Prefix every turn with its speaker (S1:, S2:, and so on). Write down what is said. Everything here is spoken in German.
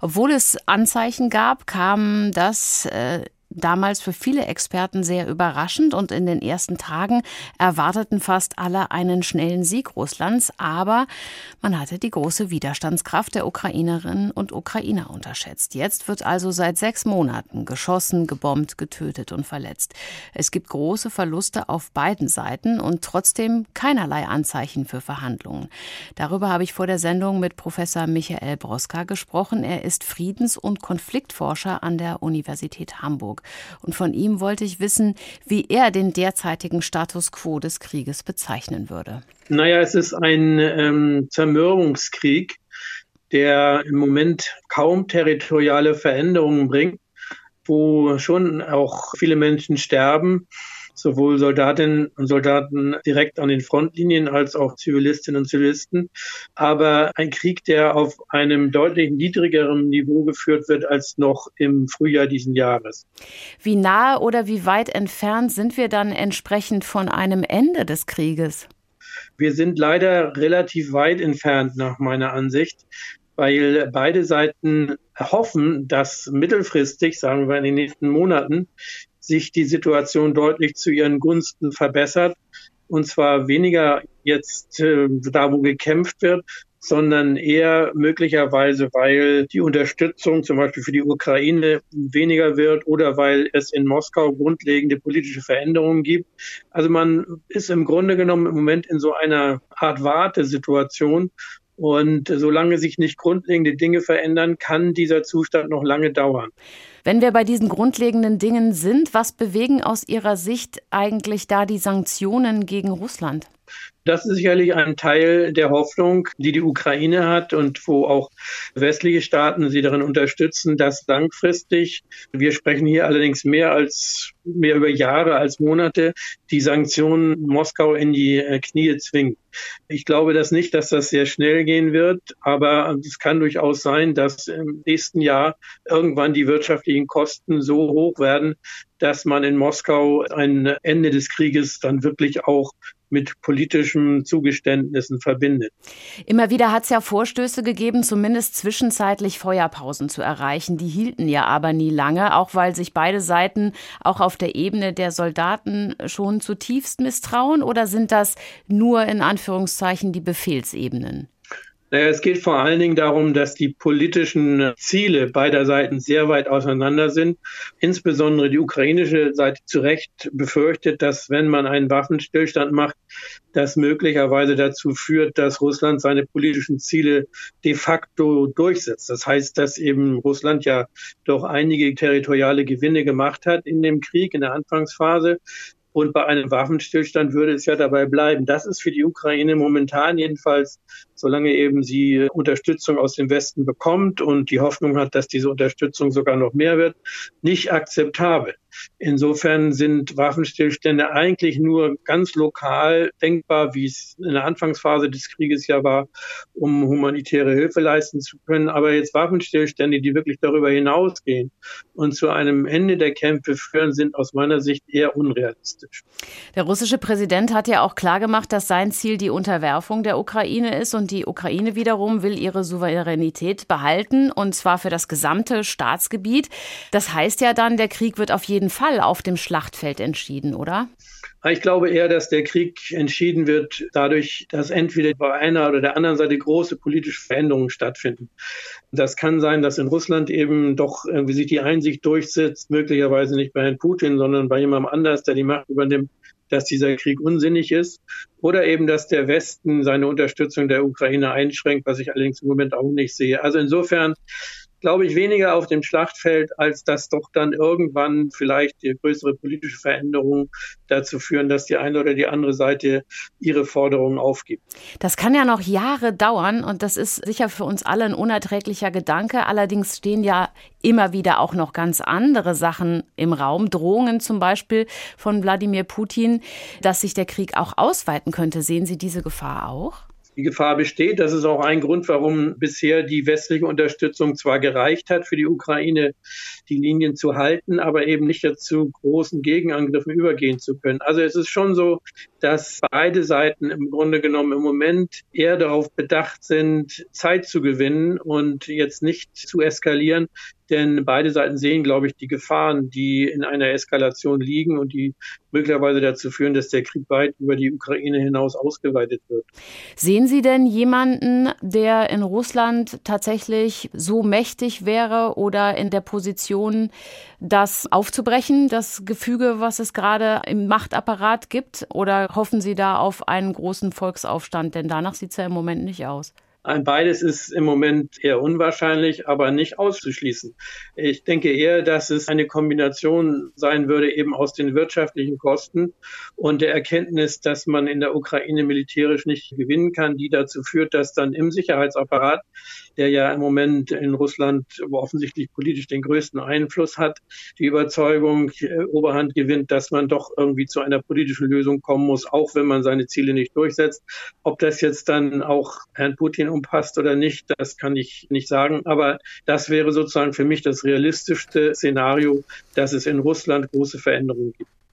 S1: Obwohl es Anzeichen gab, kam das äh, damals für viele Experten sehr überraschend und in den ersten Tagen erwarteten fast alle einen schnellen Sieg Russlands, aber man hatte die große Widerstandskraft der Ukrainerinnen und Ukrainer unterschätzt. Jetzt wird also seit sechs Monaten geschossen, gebombt, getötet und verletzt. Es gibt große Verluste auf beiden Seiten und trotzdem keinerlei Anzeichen für Verhandlungen. Darüber habe ich vor der Sendung mit Professor Michael Broska gesprochen. Er ist Friedens- und Konfliktforscher an der Universität Hamburg. Und von ihm wollte ich wissen, wie er den derzeitigen Status quo des Krieges bezeichnen würde.
S2: Naja, es ist ein ähm, Zermürbungskrieg, der im Moment kaum territoriale Veränderungen bringt, wo schon auch viele Menschen sterben sowohl Soldatinnen und Soldaten direkt an den Frontlinien als auch Zivilistinnen und Zivilisten. Aber ein Krieg, der auf einem deutlich niedrigeren Niveau geführt wird als noch im Frühjahr diesen Jahres.
S1: Wie nahe oder wie weit entfernt sind wir dann entsprechend von einem Ende des Krieges?
S2: Wir sind leider relativ weit entfernt nach meiner Ansicht weil beide Seiten hoffen, dass mittelfristig, sagen wir in den nächsten Monaten, sich die Situation deutlich zu ihren Gunsten verbessert. Und zwar weniger jetzt äh, da, wo gekämpft wird, sondern eher möglicherweise, weil die Unterstützung zum Beispiel für die Ukraine weniger wird oder weil es in Moskau grundlegende politische Veränderungen gibt. Also man ist im Grunde genommen im Moment in so einer Art Wartesituation. Und solange sich nicht grundlegende Dinge verändern, kann dieser Zustand noch lange dauern.
S1: Wenn wir bei diesen grundlegenden Dingen sind, was bewegen aus Ihrer Sicht eigentlich da die Sanktionen gegen Russland?
S2: Das ist sicherlich ein Teil der Hoffnung, die die Ukraine hat und wo auch westliche Staaten sie darin unterstützen, dass langfristig, wir sprechen hier allerdings mehr als mehr über Jahre als Monate, die Sanktionen Moskau in die äh, Knie zwingen. Ich glaube das nicht, dass das sehr schnell gehen wird, aber es kann durchaus sein, dass im nächsten Jahr irgendwann die wirtschaftlichen Kosten so hoch werden, dass man in Moskau ein Ende des Krieges dann wirklich auch mit politischen Zugeständnissen verbindet.
S1: Immer wieder hat es ja Vorstöße gegeben, zumindest zwischenzeitlich Feuerpausen zu erreichen. Die hielten ja aber nie lange, auch weil sich beide Seiten auch auf der Ebene der Soldaten schon zutiefst misstrauen. Oder sind das nur in Anführungszeichen die Befehlsebenen?
S2: Naja, es geht vor allen Dingen darum, dass die politischen Ziele beider Seiten sehr weit auseinander sind. Insbesondere die ukrainische Seite zu Recht befürchtet, dass wenn man einen Waffenstillstand macht, das möglicherweise dazu führt, dass Russland seine politischen Ziele de facto durchsetzt. Das heißt, dass eben Russland ja doch einige territoriale Gewinne gemacht hat in dem Krieg, in der Anfangsphase. Und bei einem Waffenstillstand würde es ja dabei bleiben. Das ist für die Ukraine momentan jedenfalls, solange eben sie Unterstützung aus dem Westen bekommt und die Hoffnung hat, dass diese Unterstützung sogar noch mehr wird, nicht akzeptabel. Insofern sind Waffenstillstände eigentlich nur ganz lokal denkbar, wie es in der Anfangsphase des Krieges ja war, um humanitäre Hilfe leisten zu können. Aber jetzt Waffenstillstände, die wirklich darüber hinausgehen und zu einem Ende der Kämpfe führen, sind aus meiner Sicht eher unrealistisch.
S1: Der russische Präsident hat ja auch klargemacht, dass sein Ziel die Unterwerfung der Ukraine ist und die Ukraine wiederum will ihre Souveränität behalten und zwar für das gesamte Staatsgebiet. Das heißt ja dann, der Krieg wird auf jeden Fall auf dem Schlachtfeld entschieden, oder?
S2: Ich glaube eher, dass der Krieg entschieden wird dadurch, dass entweder bei einer oder der anderen Seite große politische Veränderungen stattfinden. Das kann sein, dass in Russland eben doch irgendwie sich die Einsicht durchsetzt, möglicherweise nicht bei Herrn Putin, sondern bei jemandem anders, der die Macht übernimmt, dass dieser Krieg unsinnig ist. Oder eben, dass der Westen seine Unterstützung der Ukraine einschränkt, was ich allerdings im Moment auch nicht sehe. Also insofern glaube ich, weniger auf dem Schlachtfeld, als dass doch dann irgendwann vielleicht größere politische Veränderungen dazu führen, dass die eine oder die andere Seite ihre Forderungen aufgibt.
S1: Das kann ja noch Jahre dauern und das ist sicher für uns alle ein unerträglicher Gedanke. Allerdings stehen ja immer wieder auch noch ganz andere Sachen im Raum. Drohungen zum Beispiel von Wladimir Putin, dass sich der Krieg auch ausweiten könnte. Sehen Sie diese Gefahr auch?
S2: Die Gefahr besteht. Das ist auch ein Grund, warum bisher die westliche Unterstützung zwar gereicht hat, für die Ukraine die Linien zu halten, aber eben nicht dazu großen Gegenangriffen übergehen zu können. Also es ist schon so, dass beide Seiten im Grunde genommen im Moment eher darauf bedacht sind, Zeit zu gewinnen und jetzt nicht zu eskalieren, denn beide Seiten sehen, glaube ich, die Gefahren, die in einer Eskalation liegen und die möglicherweise dazu führen, dass der Krieg weit über die Ukraine hinaus ausgeweitet wird.
S1: Sehen Sie denn jemanden, der in Russland tatsächlich so mächtig wäre oder in der Position, das aufzubrechen, das Gefüge, was es gerade im Machtapparat gibt? Oder hoffen Sie da auf einen großen Volksaufstand? Denn danach sieht es ja im Moment nicht aus.
S2: Ein beides ist im Moment eher unwahrscheinlich, aber nicht auszuschließen. Ich denke eher, dass es eine Kombination sein würde eben aus den wirtschaftlichen Kosten und der Erkenntnis, dass man in der Ukraine militärisch nicht gewinnen kann, die dazu führt, dass dann im Sicherheitsapparat, der ja im Moment in Russland offensichtlich politisch den größten Einfluss hat, die Überzeugung äh, Oberhand gewinnt, dass man doch irgendwie zu einer politischen Lösung kommen muss, auch wenn man seine Ziele nicht durchsetzt. Ob das jetzt dann auch Herrn Putin umfasst oder nicht, das kann ich nicht sagen. Aber das wäre sozusagen für mich das realistischste Szenario, dass es in Russland große Veränderungen gibt.